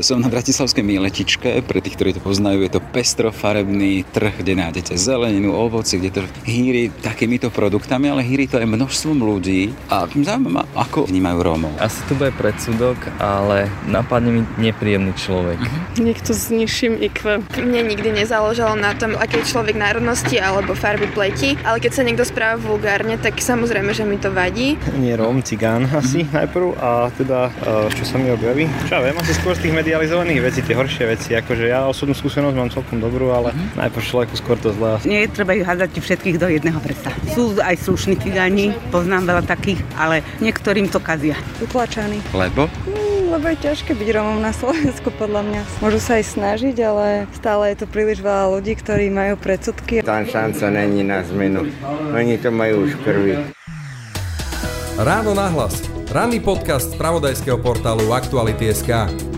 Som na Bratislavskej Miletičke, pre tých, ktorí to poznajú, je to pestrofarebný trh, kde nájdete zeleninu, ovoci, kde to hýri takýmito produktami, ale hýri to aj množstvom ľudí. A zaujímavé ma, ako vnímajú Rómov. Asi to bude predsudok, ale napadne mi nepríjemný človek. Uh-huh. Niekto s nižším IQ. Mne nikdy nezáležalo na tom, aký je človek národnosti alebo farby pleti, ale keď sa niekto správa vulgárne, tak samozrejme, že mi to vadí. Nie Róm, cigán asi najprv a teda e, čo sa mi objaví. Čo ja viem, asi skôr z tých medializovaných vecí, tie horšie veci. Akože ja osobnú skúsenosť mám celkom dobrú, ale uh-huh. najprv človeku skôr to zlé. Nie je treba ich hádať všetkých do jedného prsta. Sú aj slušní cigáni, poznám veľa takých, ale niektorým to kazia. Utlačaní. Lebo? Mm, lebo je ťažké byť Romom na Slovensku podľa mňa. Môžu sa aj snažiť, ale stále je to príliš veľa ľudí, ktorí majú predsudky. Tam šanca není na zmenu. Oni to majú už krvi. Ráno nahlas. Ranný podcast z pravodajského portálu Aktuality.sk.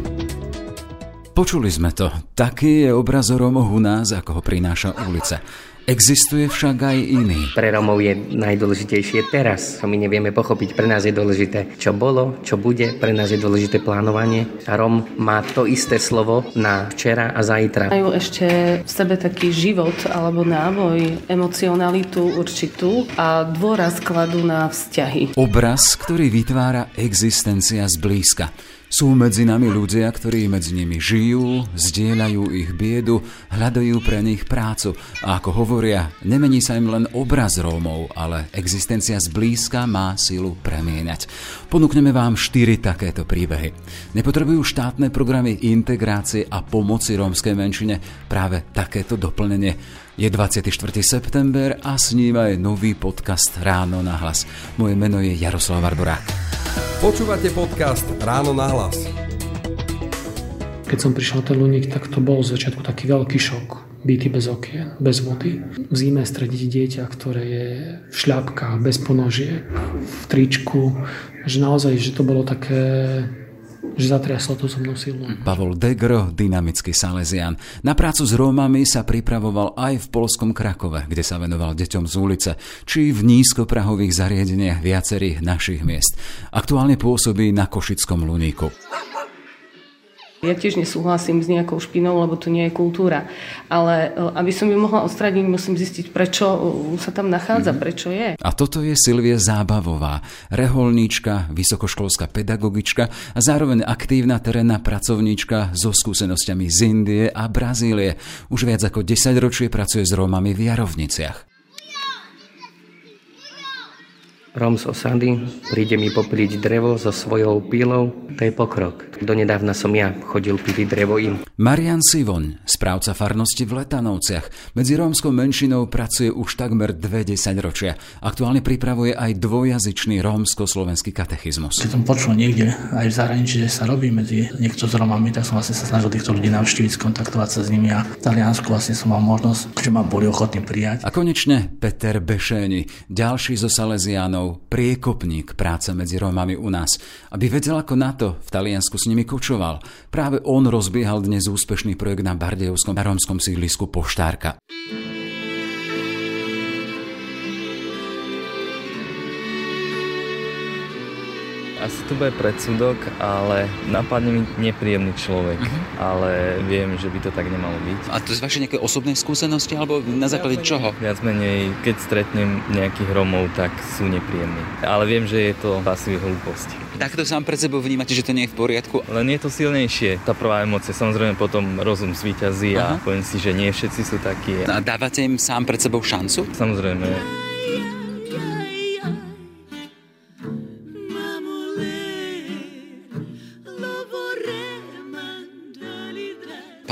Počuli sme to. Taký je obraz o Rómoch u nás, ako ho prináša ulica. Existuje však aj iný. Pre Romov je najdôležitejšie teraz. My nevieme pochopiť. Pre nás je dôležité, čo bolo, čo bude. Pre nás je dôležité plánovanie. A Rom má to isté slovo na včera a zajtra. Majú ešte v sebe taký život alebo náboj, emocionalitu určitú a dôraz kladú na vzťahy. Obraz, ktorý vytvára existencia zblízka. Sú medzi nami ľudia, ktorí medzi nimi žijú, zdieľajú ich biedu, hľadajú pre nich prácu. A ako hovoria, nemení sa im len obraz Rómov, ale existencia zblízka má silu premieňať. Ponúkneme vám štyri takéto príbehy. Nepotrebujú štátne programy integrácie a pomoci rómskej menšine práve takéto doplnenie. Je 24. september a s ním aj nový podcast Ráno na hlas. Moje meno je Jaroslav Barborák. Počúvate podcast Ráno na hlas. Keď som prišiel na ten Luník, tak to bol z začiatku taký veľký šok. Byty bez okien, bez vody. V zime strediť dieťa, ktoré je v šľapkách, bez ponožiek, v tričku. Že naozaj, že to bolo také že zatriaslo to so mnou silno. Pavol Degro, dynamický Salesian. Na prácu s Rómami sa pripravoval aj v polskom Krakove, kde sa venoval deťom z ulice, či v nízkoprahových zariadeniach viacerých našich miest. Aktuálne pôsobí na Košickom Luníku. Ja tiež nesúhlasím s nejakou špinou, lebo to nie je kultúra. Ale e, aby som ju mohla odstradiť, musím zistiť, prečo e, sa tam nachádza, mm-hmm. prečo je. A toto je Silvie Zábavová, reholníčka, vysokoškolská pedagogička a zároveň aktívna terénna pracovníčka so skúsenosťami z Indie a Brazílie. Už viac ako 10 ročie pracuje s Rómami v Jarovniciach. Rom z osady príde mi poprieť drevo so svojou pílou, to je pokrok. Donedávna som ja chodil piliť drevo im. Marian Sivoň, správca farnosti v Letanovciach, medzi rómskou menšinou pracuje už takmer dve ročia. Aktuálne pripravuje aj dvojazyčný rómsko-slovenský katechizmus. Keď som počul niekde, aj v zahraničí, že sa robí medzi niekto s Romami, tak som vlastne sa snažil týchto ľudí navštíviť, skontaktovať sa s nimi a v Taliansku vlastne som mal možnosť, že ma boli ochotní prijať. A konečne Peter Bešéni, ďalší zo Salesiánov, Rómov, priekopník práce medzi Rómami u nás. Aby vedel, ako na to v Taliansku s nimi kočoval. Práve on rozbiehal dnes úspešný projekt na Bardejovskom a rómskom sídlisku Poštárka. Asi to bude predsudok, ale napadne mi nepríjemný človek, uh-huh. ale viem, že by to tak nemalo byť. A to z vašej nejaké osobnej skúsenosti, alebo na základe čoho? Viac menej, keď stretnem nejakých Romov, tak sú nepríjemní. Ale viem, že je to pasivý hlúposti. Takto sám pred sebou vnímate, že to nie je v poriadku? Len je to silnejšie, tá prvá emócia. Samozrejme potom rozum zvýťazí a uh-huh. poviem si, že nie všetci sú takí. A dávate im sám pred sebou šancu? Samozrejme.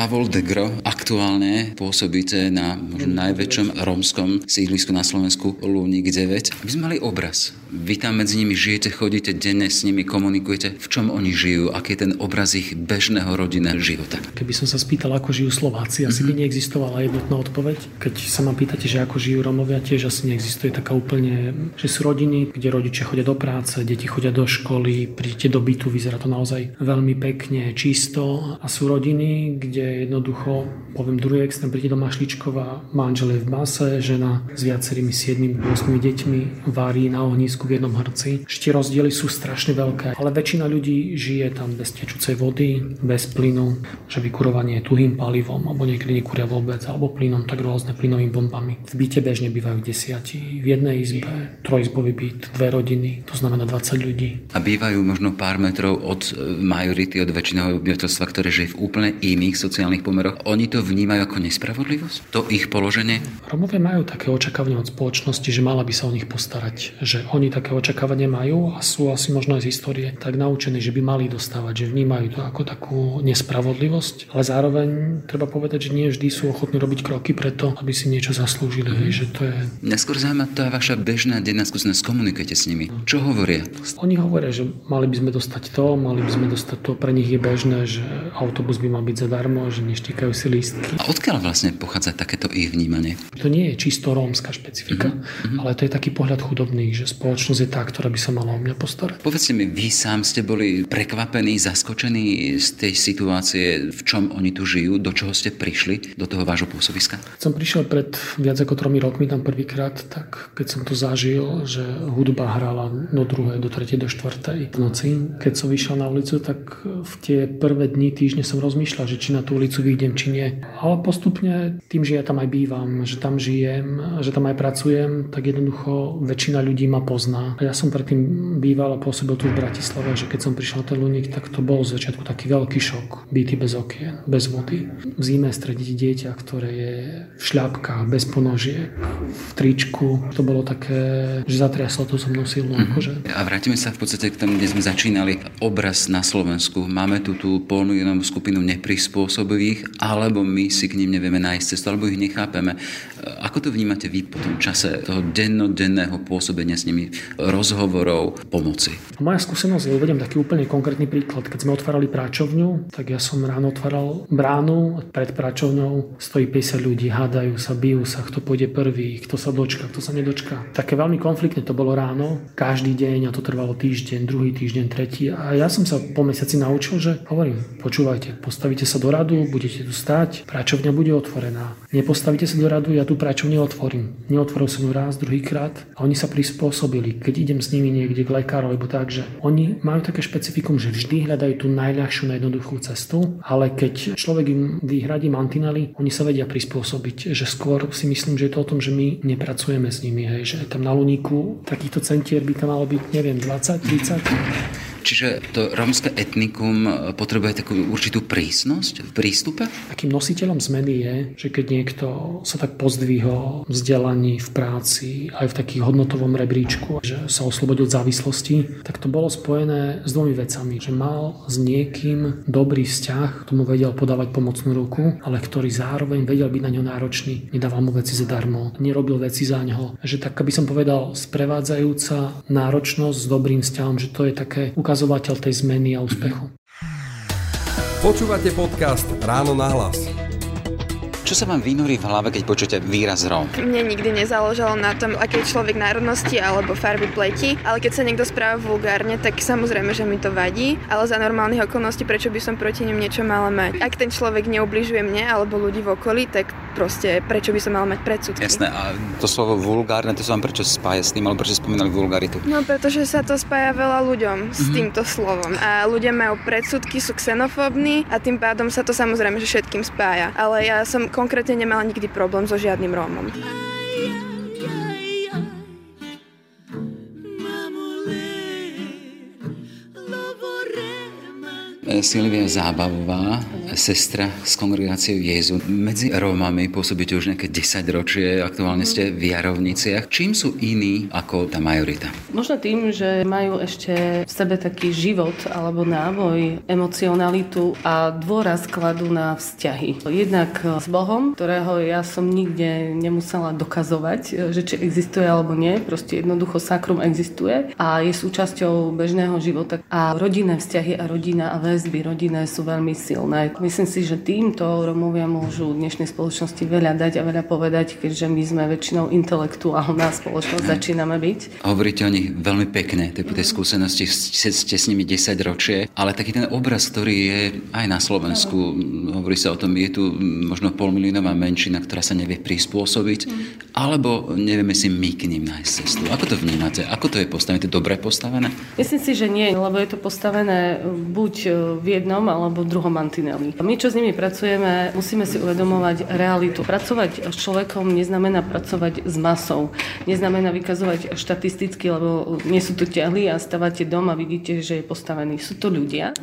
Pavol Degro, aktuálne pôsobíte na možno najväčšom rómskom sídlisku na Slovensku Lúnik 9. My sme mali obraz. Vy tam medzi nimi žijete, chodíte denne s nimi, komunikujete. V čom oni žijú? Aký je ten obraz ich bežného rodinného života? Keby som sa spýtal, ako žijú Slováci, asi by mhm. neexistovala jednotná odpoveď. Keď sa ma pýtate, že ako žijú Romovia, tiež asi neexistuje taká úplne, že sú rodiny, kde rodičia chodia do práce, deti chodia do školy, prídete do bytu, vyzerá to naozaj veľmi pekne, čisto a sú rodiny, kde jednoducho, poviem druhý extrém, príde do Mašličkova, manžel je v base, žena s viacerými 7-8 deťmi varí na ohnisku v jednom hrci. Ešte rozdiely sú strašne veľké, ale väčšina ľudí žije tam bez tečúcej vody, bez plynu, že vykurovanie tuhým palivom, alebo niekedy nekúria vôbec, alebo plynom, tak rôzne plynovými bombami. V byte bežne bývajú desiati, v jednej izbe, trojizbový byt, dve rodiny, to znamená 20 ľudí. A bývajú možno pár metrov od e, majority, od väčšiného obyvateľstva, ktoré žije v úplne iných sociálnych pomeroch. Oni to vnímajú ako nespravodlivosť? To ich položenie? Romovia majú také očakávanie od spoločnosti, že mala by sa o nich postarať. Že oni také očakávanie majú a sú asi možno aj z histórie tak naučení, že by mali dostávať, že vnímajú to ako takú nespravodlivosť. Ale zároveň treba povedať, že nie vždy sú ochotní robiť kroky preto, aby si niečo zaslúžili. Mm. Že to je... Neskôr zaujíma je vaša bežná denná skúsenosť. Komunikujete s nimi. Čo hovoria? Oni hovoria, že mali by sme dostať to, mali by sme dostať to. Pre nich je bežné, že autobus by mal byť zadarmo, že neštíkajú si lístky. A odkiaľ vlastne pochádza takéto ich vnímanie? To nie je čisto rómska špecifika, mm-hmm. ale to je taký pohľad chudobných, že spoločnosť je tá, ktorá by sa mala o mňa postarať. Povedzte mi, vy sám ste boli prekvapení, zaskočení z tej situácie, v čom oni tu žijú, do čoho ste prišli, do toho vášho pôsobiska? Som prišiel pred viac ako tromi rokmi tam prvýkrát, tak keď som to zažil, že hudba hrala do druhej, do tretej, do štvrtej v noci, keď som vyšiel na ulicu, tak v tie prvé dni, týždne som rozmýšľal, že či na tú ulicu vyjdem, či nie. Ale postupne tým, že ja tam aj bývam, že tam žijem, že tam aj pracujem, tak jednoducho väčšina ľudí ma pozná. Ja som predtým býval a pôsobil tu v Bratislave, že keď som prišiel na ten Luník, tak to bol z začiatku taký veľký šok. Byty bez okien, bez vody. V zime strediť dieťa, ktoré je v šľapkách, bez ponožiek, v tričku. To bolo také, že zatriaslo to so mnou silno. Mm-hmm. Akože. A vrátime sa v podstate k tomu, kde sme začínali. Obraz na Slovensku. Máme tu tú polnú jednu skupinu neprispôsobivých, alebo my si k ním nevieme nájsť cestu, alebo ich nechápeme. Ako to vnímate vy po tom čase toho dennodenného pôsobenia s nimi, rozhovorov, pomoci? Moja skúsenosť je, uvedem taký úplne konkrétny príklad. Keď sme otvárali práčovňu, tak ja som ráno otváral bránu, pred práčovňou stojí 50 ľudí, hádajú sa, bijú sa, kto pôjde prvý, kto sa dočka, kto sa nedočka. Také veľmi konfliktné to bolo ráno, každý deň a to trvalo týždeň, druhý týždeň, tretí. A ja som sa po mesiaci naučil, že hovorím, počúvajte, postavíte sa do radu, budete tu stať, práčovňa bude otvorená. Nepostavíte sa do radu, ja tú práčovňu otvorím. Neotvoril som ju raz, druhýkrát a oni sa prispôsobili. Keď idem s nimi niekde k lekáru, alebo tak, že oni majú také špecifikum, že vždy hľadajú tú najľahšiu, najjednoduchú cestu, ale keď človek im vyhradí mantinely, oni sa vedia prispôsobiť. Že skôr si myslím, že je to o tom, že my nepracujeme s nimi, hej, že tam na Luníku takýchto centier by tam malo byť, neviem, 20, 30. Čiže to rómske etnikum potrebuje takú určitú prísnosť v prístupe? Takým nositeľom zmeny je, že keď niekto sa tak pozdvihol v vzdelaní, v práci, aj v takých hodnotovom rebríčku, že sa oslobodil od závislosti, tak to bolo spojené s dvomi vecami. Že mal s niekým dobrý vzťah, tomu vedel podávať pomocnú ruku, ale ktorý zároveň vedel byť na ňo náročný, nedával mu veci zadarmo, nerobil veci za ňo. Že tak, aby som povedal, sprevádzajúca náročnosť s dobrým vzťahom, že to je také ukazovateľ tej zmeny a úspechu. Počúvate podcast Ráno na hlas. Čo sa vám vynorí v hlave, keď počujete výraz Róm? Mne nikdy nezáležalo na tom, aký je človek národnosti alebo farby pleti, ale keď sa niekto správa vulgárne, tak samozrejme, že mi to vadí, ale za normálnych okolností, prečo by som proti ňom niečo mala mať. Ak ten človek neubližuje mne alebo ľudí v okolí, tak proste prečo by som mal mať predsudky. Jasné, a to slovo vulgárne, to sa vám prečo spája s tým, alebo prečo spomínali vulgaritu? No, pretože sa to spája veľa ľuďom s mm-hmm. týmto slovom. A ľudia majú predsudky, sú xenofóbni a tým pádom sa to samozrejme, že všetkým spája. Ale ja som konkrétne nemala nikdy problém so žiadnym Rómom. Silvia Zábavová, sestra z kongregácie Jezu. Medzi Rómami pôsobíte už nejaké 10 ročie, aktuálne ste v Jarovniciach. Čím sú iní ako tá majorita? Možno tým, že majú ešte v sebe taký život alebo návoj, emocionalitu a dôraz kladú na vzťahy. Jednak s Bohom, ktorého ja som nikde nemusela dokazovať, že či existuje alebo nie. Proste jednoducho sakrum existuje a je súčasťou bežného života. A rodinné vzťahy a rodina a väz väzby rodinné sú veľmi silné. Myslím si, že týmto Romovia môžu dnešnej spoločnosti veľa dať a veľa povedať, keďže my sme väčšinou intelektuálna spoločnosť, začíname byť. Hovoríte o nich veľmi pekne, tie, tie skúsenosti, ste, s nimi 10 ročie, ale taký ten obraz, ktorý je aj na Slovensku, hovorí sa o tom, je tu možno polmiliónová menšina, ktorá sa nevie prispôsobiť, alebo nevieme si my k ním nájsť cestu. Ako to vnímate? Ako to je postavené? To je dobre postavené? Myslím si, že nie, lebo je to postavené buď v jednom alebo v druhom mantineli. My, čo s nimi pracujeme, musíme si uvedomovať realitu. Pracovať s človekom neznamená pracovať s masou. Neznamená vykazovať štatisticky, lebo nie sú to ťahly a stávate dom a vidíte, že je postavený. Sú to ľudia.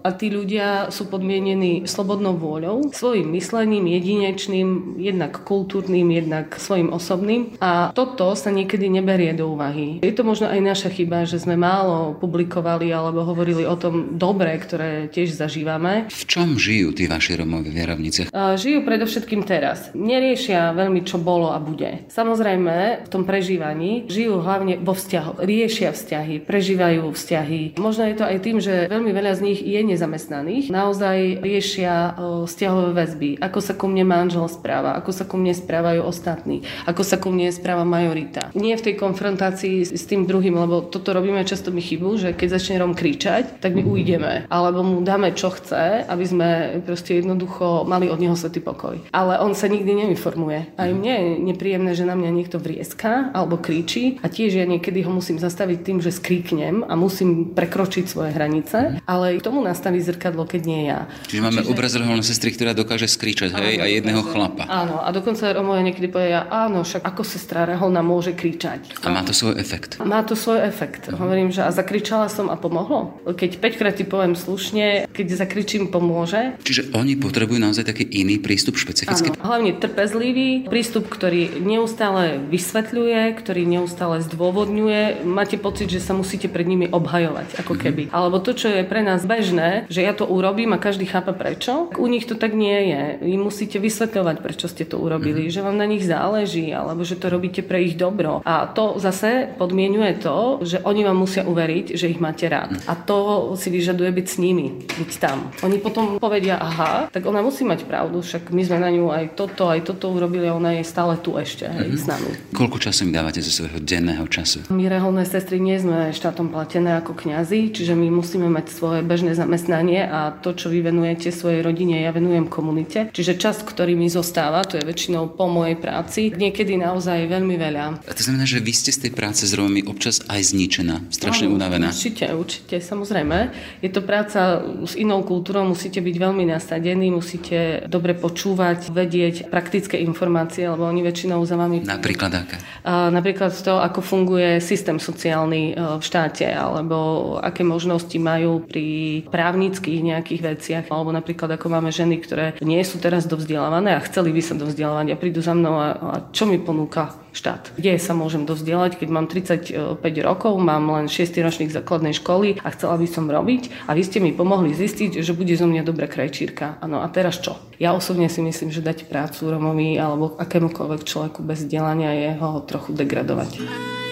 A tí ľudia sú podmienení slobodnou vôľou, svojim myslením jedinečným, jednak kultúrnym, jednak svojim osobným. A toto sa niekedy neberie do úvahy. Je to možno aj naša chyba, že sme málo publikovali alebo hovorili o tom dobre, ktoré tiež zažívame. V čom žijú tí vaši Romovi v Jarovnice? Žijú predovšetkým teraz. Neriešia veľmi, čo bolo a bude. Samozrejme, v tom prežívaní žijú hlavne vo vzťahoch. Riešia vzťahy, prežívajú vzťahy. Možno je to aj tým, že veľmi veľa z nich je nezamestnaných. Naozaj riešia vzťahové väzby. Ako sa ku mne manžel správa, ako sa ku mne správajú ostatní, ako sa ku mne správa majorita. Nie v tej konfrontácii s tým druhým, lebo toto robíme často mi chybu, že keď začne Rom kričať, tak my ujdeme. Alebo mu dáme, čo chce, aby sme proste jednoducho mali od neho svetý pokoj. Ale on sa nikdy neinformuje. Aj mne je nepríjemné, že na mňa niekto vrieska alebo kričí a tiež ja niekedy ho musím zastaviť tým, že skríknem a musím prekročiť svoje hranice, ale k tomu nastaví zrkadlo, keď nie ja. Čiže máme Čiže... obraz reholnej sestry, ktorá dokáže skričať, hej, a jedného chlapa. Áno, a dokonca Romovia niekedy povedia, áno, však ako sestra reholná môže kričať. A má to svoj efekt. Má to svoj efekt. Uh-huh. Hovorím, že a zakričala som a pomohlo. Keď 5 krát ti poviem slušne, keď zakričím, pomôže. Čiže oni potrebujú naozaj taký iný prístup špecifický. Áno, hlavne trpezlivý, prístup, ktorý neustále vysvetľuje, ktorý neustále zdôvodňuje. Máte pocit, že sa musíte pred nimi obhajovať, ako keby. Mm-hmm. Alebo to, čo je pre nás bežné, že ja to urobím a každý chápe prečo, u nich to tak nie je. Vy musíte vysvetľovať, prečo ste to urobili, mm-hmm. že vám na nich záleží, alebo že to robíte pre ich dobro. A to zase podmienuje to, že oni vám musia uveriť, že ich máte rád. A to si vyžaduje byť s nimi, byť tam. Oni potom povedia, aha, tak ona musí mať pravdu, však my sme na ňu aj toto, aj toto urobili a ona je stále tu ešte, hej, mm-hmm. s nami. Koľko času im dávate zo svojho denného času? My reholné sestry nie sme štátom platené ako kňazi, čiže my musíme mať svoje bežné zamestnanie a to, čo vy venujete svojej rodine, ja venujem komunite. Čiže čas, ktorý mi zostáva, to je väčšinou po mojej práci, niekedy naozaj veľmi veľa. A to znamená, že vy ste z tej práce Romami občas aj zničená, strašne no, unavená. Určite, určite, samozrejme. Je to práca s inou kultúrou, musíte byť veľmi nasadení, musíte dobre počúvať, vedieť praktické informácie, lebo oni väčšinou za vami... Napríklad aké? Napríklad to, ako funguje systém sociálny e, v štáte, alebo aké možnosti majú pri právnických nejakých veciach, alebo napríklad ako máme ženy, ktoré nie sú teraz dovzdelávané a chceli by sa dovzdelávať a prídu za mnou a, a čo mi ponúka štát. Kde sa môžem dovzdelať, keď mám 35 rokov, mám len 6 ročník základnej školy a chcela by som robiť a vy ste mi pomohli zistiť, že bude zo mňa dobrá krajčírka. Áno, a teraz čo? Ja osobne si myslím, že dať prácu Romovi alebo akémukoľvek človeku bez vzdelania je ho trochu degradovať.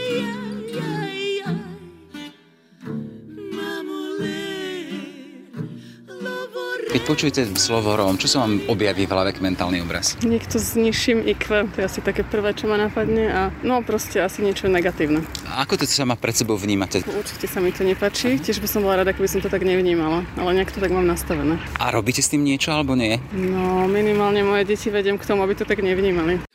Keď počujete slovo Róm, čo sa vám objaví v hlave mentálny obraz? Niekto s nižším IQ, to je asi také prvé, čo ma napadne a no proste asi niečo negatívne. A ako to sa ma pred sebou vnímate? Určite sa mi to nepáči, tiež by som bola rada, keby som to tak nevnímala, ale nejak to tak mám nastavené. A robíte s tým niečo alebo nie? No minimálne moje deti vediem k tomu, aby to tak nevnímali.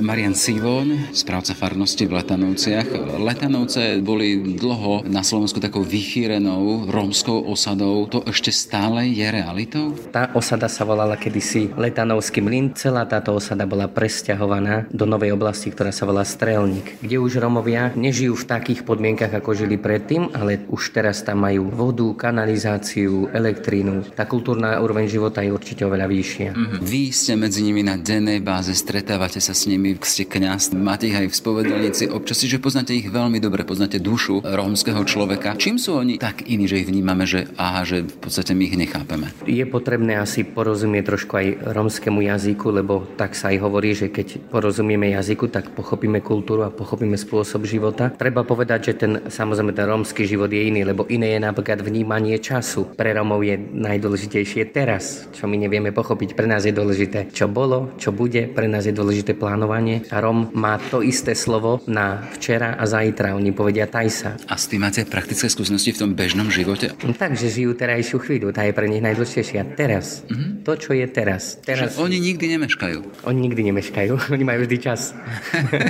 Marian Sivon, správca farnosti v Letanovciach. Letanovce boli dlho na Slovensku takou vychýrenou rómskou osadou. To ešte stále je realitou? Tá osada sa volala kedysi Letanovský mlyn. Celá táto osada bola presťahovaná do novej oblasti, ktorá sa volá Strelník, kde už Rómovia nežijú v takých podmienkach, ako žili predtým, ale už teraz tam majú vodu, kanalizáciu, elektrínu. Tá kultúrna úroveň života je určite oveľa vyššia. Mm-hmm. Vy ste medzi nimi na dennej báze, stretávate sa s nimi vy ste kňaz, máte ich aj v spovedalnici, občas že poznáte ich veľmi dobre, poznáte dušu rómskeho človeka. Čím sú oni tak iní, že ich vnímame, že aha, že v podstate my ich nechápeme? Je potrebné asi porozumieť trošku aj rómskemu jazyku, lebo tak sa aj hovorí, že keď porozumieme jazyku, tak pochopíme kultúru a pochopíme spôsob života. Treba povedať, že ten samozrejme ten rómsky život je iný, lebo iné je napríklad vnímanie času. Pre Rómov je najdôležitejšie teraz, čo my nevieme pochopiť. Pre nás je dôležité, čo bolo, čo bude, pre nás je dôležité plánovanie. A Róm má to isté slovo na včera a zajtra. Oni povedia tajsa. A s tým máte praktické skúsenosti v tom bežnom živote? No, takže žijú terajšiu chvíľu, tá je pre nich najdôležitejšia. Teraz. Mm-hmm. To, čo je teraz. teraz. Čiže oni nikdy nemeškajú. Oni nikdy nemeškajú, oni majú vždy čas.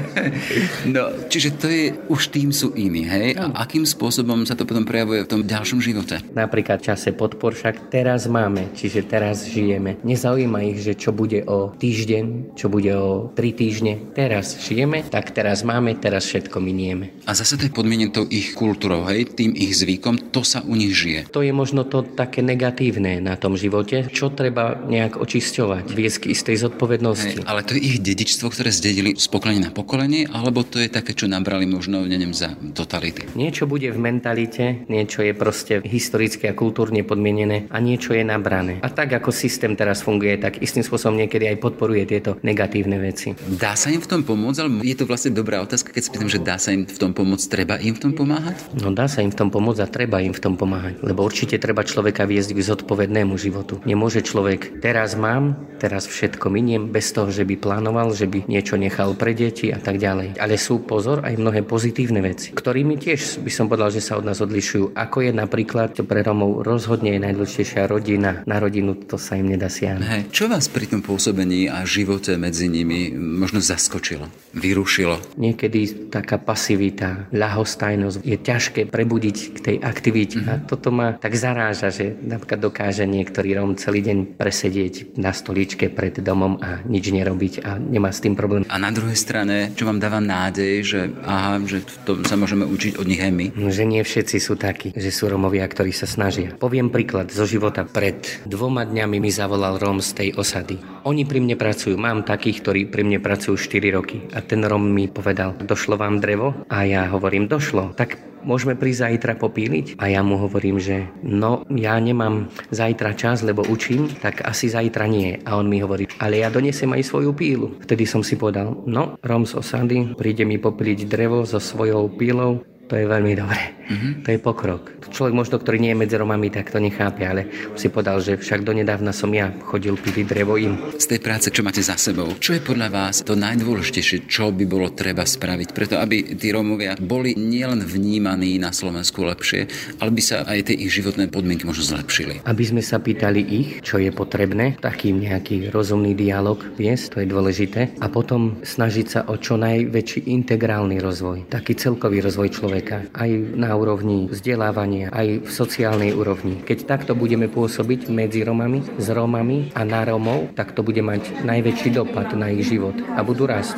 no, čiže to je, už tým sú iní, hej? A akým spôsobom sa to potom prejavuje v tom ďalšom živote? Napríklad čase podpor však teraz máme, čiže teraz žijeme. Nezaujíma ich, že čo bude o týždeň, čo bude o tri týždne. Teraz žijeme, tak teraz máme, teraz všetko minieme. A zase to je podmienené ich kultúrou, hej? Tým ich zvykom, to sa u nich žije. To je možno to také negatívne na tom živote, čo treba nejak očisťovať, viesť k istej zodpovednosti. Hej, ale to je ich dedičstvo, ktoré zdedili z pokolenia na pokolenie, alebo to je také, čo nabrali možno, neviem, za totality? Niečo bude v mentalite, niečo je proste historicky a kultúrne podmienené a niečo je nabrané. A tak ako systém teraz funguje, tak istým spôsobom niekedy aj podporuje tieto negatívne veci. Dá sa im v tom pomôcť, ale je to vlastne dobrá otázka, keď spýtam, že dá sa im v tom pomôcť, treba im v tom pomáhať? No dá sa im v tom pomôcť a treba im v tom pomáhať, lebo určite treba človeka viesť k zodpovednému životu. Nemôže človek teraz mám, teraz všetko miniem bez toho, že by plánoval, že by niečo nechal pre deti a tak ďalej. Ale sú pozor aj mnohé pozitívne veci, ktorými tiež by som povedal, že sa od nás odlišujú. Ako je napríklad pre Romov rozhodne je najdôležitejšia rodina. Na rodinu to sa im nedá siahnuť. Hey, čo vás pri tom pôsobení a živote medzi nimi možno zaskočilo, vyrušilo? Niekedy taká pasivita, ľahostajnosť je ťažké prebudiť k tej aktivite. Mm-hmm. A toto ma tak zaráža, že napríklad dokáže niektorý Rom celý deň presedieť na stoličke pred domom a nič nerobiť a nemá s tým problém. A na druhej strane, čo vám dáva nádej, že aha, že to sa môžeme učiť od nich aj my? No, že nie všetci sú takí, že sú Romovia, ktorí sa snažia. Poviem príklad zo života. Pred dvoma dňami mi zavolal Rom z tej osady. Oni pri mne pracujú. Mám takých, ktorí pri mne pracujú 4 roky. A ten Rom mi povedal, došlo vám drevo? A ja hovorím, došlo. Tak môžeme prísť zajtra popíliť? A ja mu hovorím, že no, ja nemám zajtra čas, lebo učím, tak asi zajtra nie. A on mi hovorí, ale ja donesem aj svoju pílu. Vtedy som si povedal, no, Rom z osady, príde mi popíliť drevo so svojou pílou, to je veľmi dobré. Mm-hmm. To je pokrok. Človek možno, ktorý nie je medzi Romami, tak to nechápe, ale si povedal, že však donedávna som ja chodil piliť drevo im. Z tej práce, čo máte za sebou, čo je podľa vás to najdôležitejšie, čo by bolo treba spraviť, preto aby tí Rómovia boli nielen vnímaní na Slovensku lepšie, ale by sa aj tie ich životné podmienky možno zlepšili. Aby sme sa pýtali ich, čo je potrebné, takým nejaký rozumný dialog viesť, to je dôležité, a potom snažiť sa o čo najväčší integrálny rozvoj, taký celkový rozvoj človeka človeka, aj na úrovni vzdelávania, aj v sociálnej úrovni. Keď takto budeme pôsobiť medzi Romami, s Romami a na Romov, tak to bude mať najväčší dopad na ich život a budú rásť.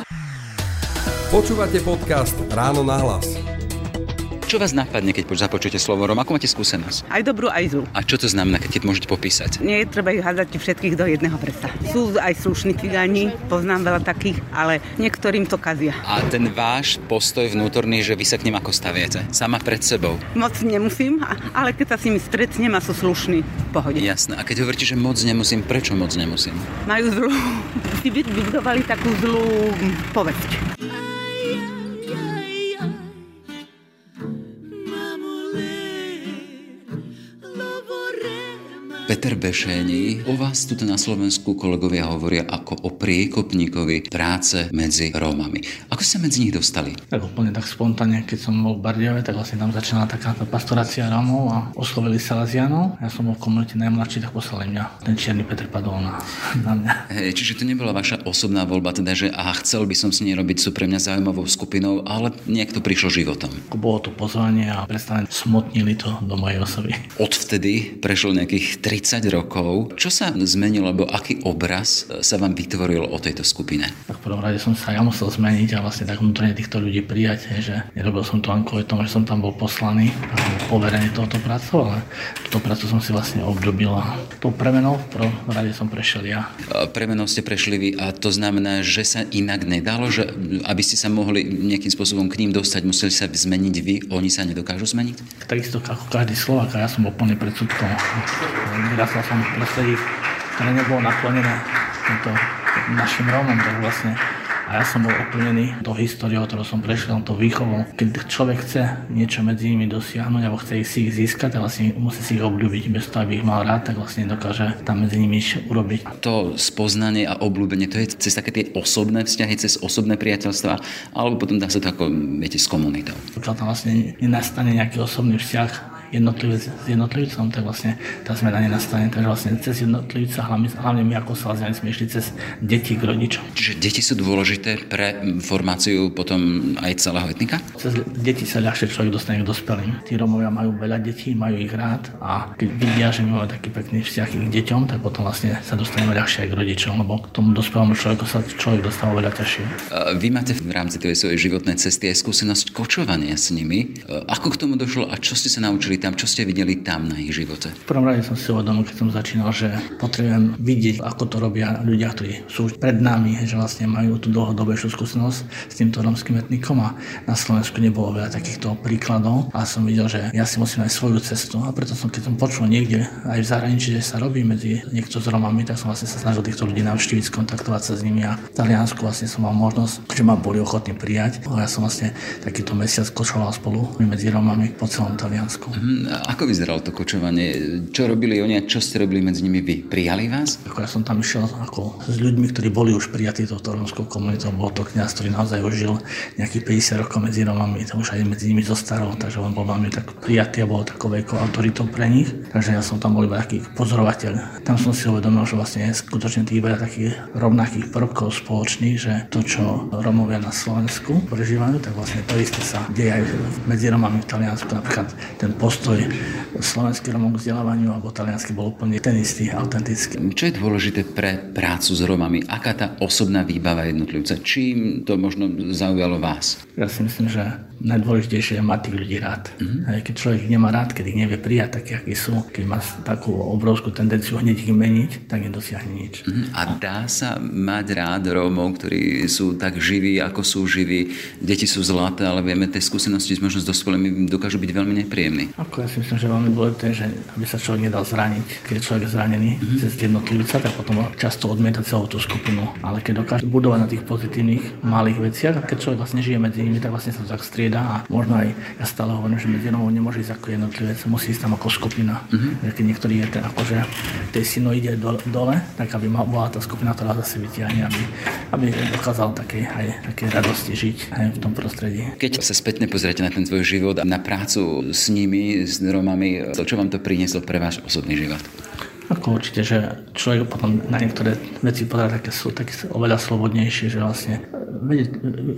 Počúvate podcast Ráno na hlas. Čo vás napadne, keď započujete slovo Rom? Ako máte skúsenosť? Aj dobrú, aj zlú. A čo to znamená, keď môžete popísať? Nie treba ich hádať všetkých do jedného prsta. Sú aj slušní cigáni, poznám veľa takých, ale niektorým to kazia. A ten váš postoj vnútorný, že vy sa k nim ako staviete? Sama pred sebou? Moc nemusím, ale keď sa s nimi stretnem a sú slušní, v pohode. Jasné. A keď hovoríte, že moc nemusím, prečo moc nemusím? Majú zlú, si vybudovali takú zlú povesť. Peter Bešéni, o vás tu na Slovensku kolegovia hovoria ako o priekopníkovi práce medzi Rómami. Ako sa medzi nich dostali? Tak úplne tak spontánne, keď som bol v Bardiove, tak vlastne tam začala takáto pastorácia Rómov a oslovili Salazianov. Ja som bol v komunite najmladší, tak poslali mňa. Ten čierny Peter padol na, na mňa. Hej, čiže to nebola vaša osobná voľba, teda, že aha, chcel by som s nej robiť, sú pre mňa zaujímavou skupinou, ale nejak to prišlo životom. Bolo to pozvanie a predstavene smotnili to do mojej osoby. Odvtedy prešlo nejakých 30 rokov. Čo sa zmenilo, alebo aký obraz sa vám vytvoril o tejto skupine? Tak v prvom rade som sa ja musel zmeniť a vlastne tak vnútorne týchto ľudí prijať, že nerobil som to len kvôli tomu, že som tam bol poslaný a poverený touto prácou, ale túto prácu som si vlastne obdobil a tou premenou v prvom rade som prešiel ja. Premenou ste prešli vy a to znamená, že sa inak nedalo, že aby ste sa mohli nejakým spôsobom k ním dostať, museli sa zmeniť vy, oni sa nedokážu zmeniť? Takisto ako každý Slovak ja som bol plný predsudkom. Vyrastal som v prostredí, ktoré nebolo naklonené týmto našim Rómom, tak vlastne a ja som bol oplnený tou históriou, ktorú som prešiel, tou výchovou. Keď človek chce niečo medzi nimi dosiahnuť alebo chce ich si ich získať, tak vlastne musí si ich obľúbiť. Bez toho, aby ich mal rád, tak vlastne dokáže tam medzi nimi urobiť. To spoznanie a obľúbenie, to je cez také tie osobné vzťahy, cez osobné priateľstva, alebo potom dá sa to ako, viete, s komunitou. Pokiaľ tam vlastne nenastane nejaký osobný vzťah, jednotlivec s jednotlivcom, tak vlastne tá zmena nenastane. Takže vlastne cez jednotlivca, hlavne, hlavne my ako Salesiani sme išli cez deti k rodičom. Čiže deti sú dôležité pre formáciu potom aj celého etnika? Cez deti sa ľahšie človek dostane k dospelým. Tí Romovia majú veľa detí, majú ich rád a keď vidia, že my máme taký pekný vzťah k deťom, tak potom vlastne sa dostaneme ľahšie aj k rodičom, lebo k tomu dospelému človeku sa človek dostáva veľa ťažšie. Vy máte v rámci tej svojej životnej cesty aj skúsenosť kočovania s nimi. Ako k tomu došlo a čo ste sa naučili tam, čo ste videli tam na ich živote? V prvom rade som si uvedomil, keď som začínal, že potrebujem vidieť, ako to robia ľudia, ktorí sú pred nami, že vlastne majú tú dlhodobejšiu skúsenosť s týmto romským etnikom a na Slovensku nebolo veľa takýchto príkladov a som videl, že ja si musím nájsť svoju cestu a preto som, keď som počul niekde aj v zahraničí, že sa robí medzi niekto s Romami, tak som vlastne sa snažil týchto ľudí navštíviť, skontaktovať sa s nimi a v Taliansku vlastne som mal možnosť, že ma boli ochotní prijať. Ja som vlastne takýto mesiac kočoval spolu medzi Romami po celom Taliansku. Mm, ako vyzeralo to kočovanie? Čo robili oni a čo ste robili medzi nimi vy? Prijali vás? Ako ja som tam išiel ako s ľuďmi, ktorí boli už prijatí touto romskou komunitou. Bol to kniaz, ktorý naozaj už žil nejakých 50 rokov medzi Romami, to už aj medzi nimi zostarol, takže on bol veľmi tak prijatý a bol takou veľkou autoritou pre nich. Takže ja som tam bol iba taký pozorovateľ. Tam som si uvedomil, že vlastne je skutočne tých veľa takých rovnakých prvkov spoločných, že to, čo Romovia na Slovensku prežívajú, tak vlastne to isté sa deje aj medzi Romami v Taliansku. Napríklad ten postoj slovenský Romom k vzdelávaniu alebo taliansky bol úplne ten istý, autentický. Čo je dôležité pre prácu s Romami? Aká tá osobná výbava jednotlivca? Čím to možno zaujalo vás? Ja si myslím, že najdôležitejšie je mať tých ľudí rád. Mm-hmm. Keď človek nemá rád, keď ich nevie prijať takí, akí sú, keď má takú obrovskú tendenciu hneď ich meniť, tak nedosiahne nič. Mm-hmm. A dá sa mať rád Rómov, ktorí sú tak živí, ako sú živí. Deti sú zlaté, ale vieme, tie skúsenosti možno s dospelými dokážu byť veľmi nepríjemné. Ako ja si myslím, že veľmi dôležité, že aby sa človek nedal zraniť. Keď je človek zranený mm-hmm. cez jednotlivca, tak potom často odmieta celú tú skupinu. Ale keď dokáže budovať na tých pozitívnych malých veciach, a keď človek vlastne žije medzi nimi, tak vlastne sa to tak strieda a možno aj ja stále hovorím, že medzi jednou nemôže ísť ako jednotlivec, musí ísť tam ako skupina. Mm-hmm. Keď niektorý je ten, akože tej syno ide dole, dole, tak aby bola tá skupina, ktorá zase vytiahne, aby, aby dokázal také, aj také radosti žiť aj v tom prostredí. Keď sa spätne pozriete na ten svoj život a na prácu s nimi, s Romami, to, čo vám to prinieslo pre váš osobný život? Ako určite, že človek potom na niektoré veci pozerá také sú také oveľa slobodnejšie, že vlastne vedieť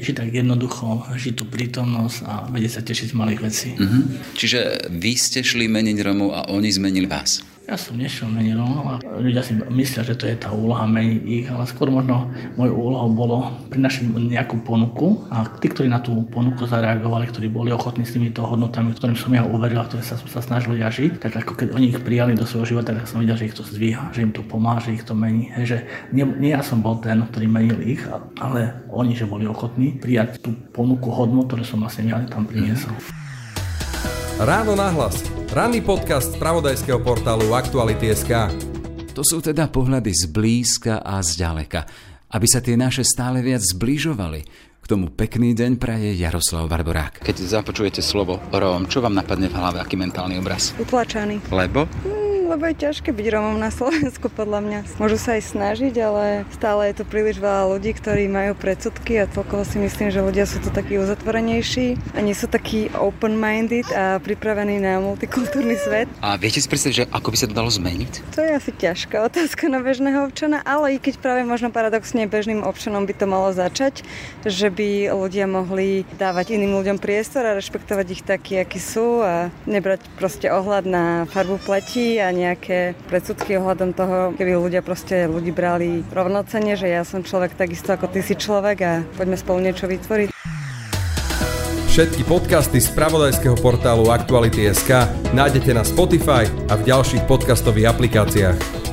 žiť tak jednoducho, žiť tú prítomnosť a vedieť sa tešiť z malých vecí. Mm-hmm. Čiže vy ste šli meniť Romov a oni zmenili vás? Ja som nešiel meniť Romov a ľudia si myslia, že to je tá úloha meniť ich, ale skôr možno mojou úlohou bolo prinašiť nejakú ponuku a tí, ktorí na tú ponuku zareagovali, ktorí boli ochotní s týmito hodnotami, ktorým som ja uveril a ktoré sa, sa snažili žiť, tak ako keď oni ich prijali do svojho života, tak som videl, že ich to zdvíha, že im to pomáha, že ich to mení. Že nie, nie ja som bol ten, ktorý menil ich, ale oni, že boli ochotní prijať tú ponuku hodnot, ktoré som vlastne ja tam priniesol. Ráno nahlas. Ranný podcast z pravodajského portálu Aktuality.sk. To sú teda pohľady z blízka a z ďaleka, aby sa tie naše stále viac zbližovali. K tomu pekný deň praje Jaroslav Barborák. Keď započujete slovo Róm, čo vám napadne v hlave, aký mentálny obraz? Utlačaný. Lebo? Lebo je ťažké byť Romom na Slovensku podľa mňa. Môžu sa aj snažiť, ale stále je to príliš veľa ľudí, ktorí majú predsudky a celkovo si myslím, že ľudia sú tu takí uzatvorenejší a nie sú takí open-minded a pripravení na multikultúrny svet. A viete si predstaviť, že ako by sa to dalo zmeniť? To je asi ťažká otázka na bežného občana, ale i keď práve možno paradoxne bežným občanom by to malo začať, že by ľudia mohli dávať iným ľuďom priestor a rešpektovať ich takí, akí sú a nebrať proste ohľad na farbu pleti a nejaké predsudky ohľadom toho, keby ľudia proste ľudí brali rovnocene, že ja som človek takisto ako ty si človek a poďme spolu niečo vytvoriť. Všetky podcasty z pravodajského portálu Aktuality.sk nájdete na Spotify a v ďalších podcastových aplikáciách.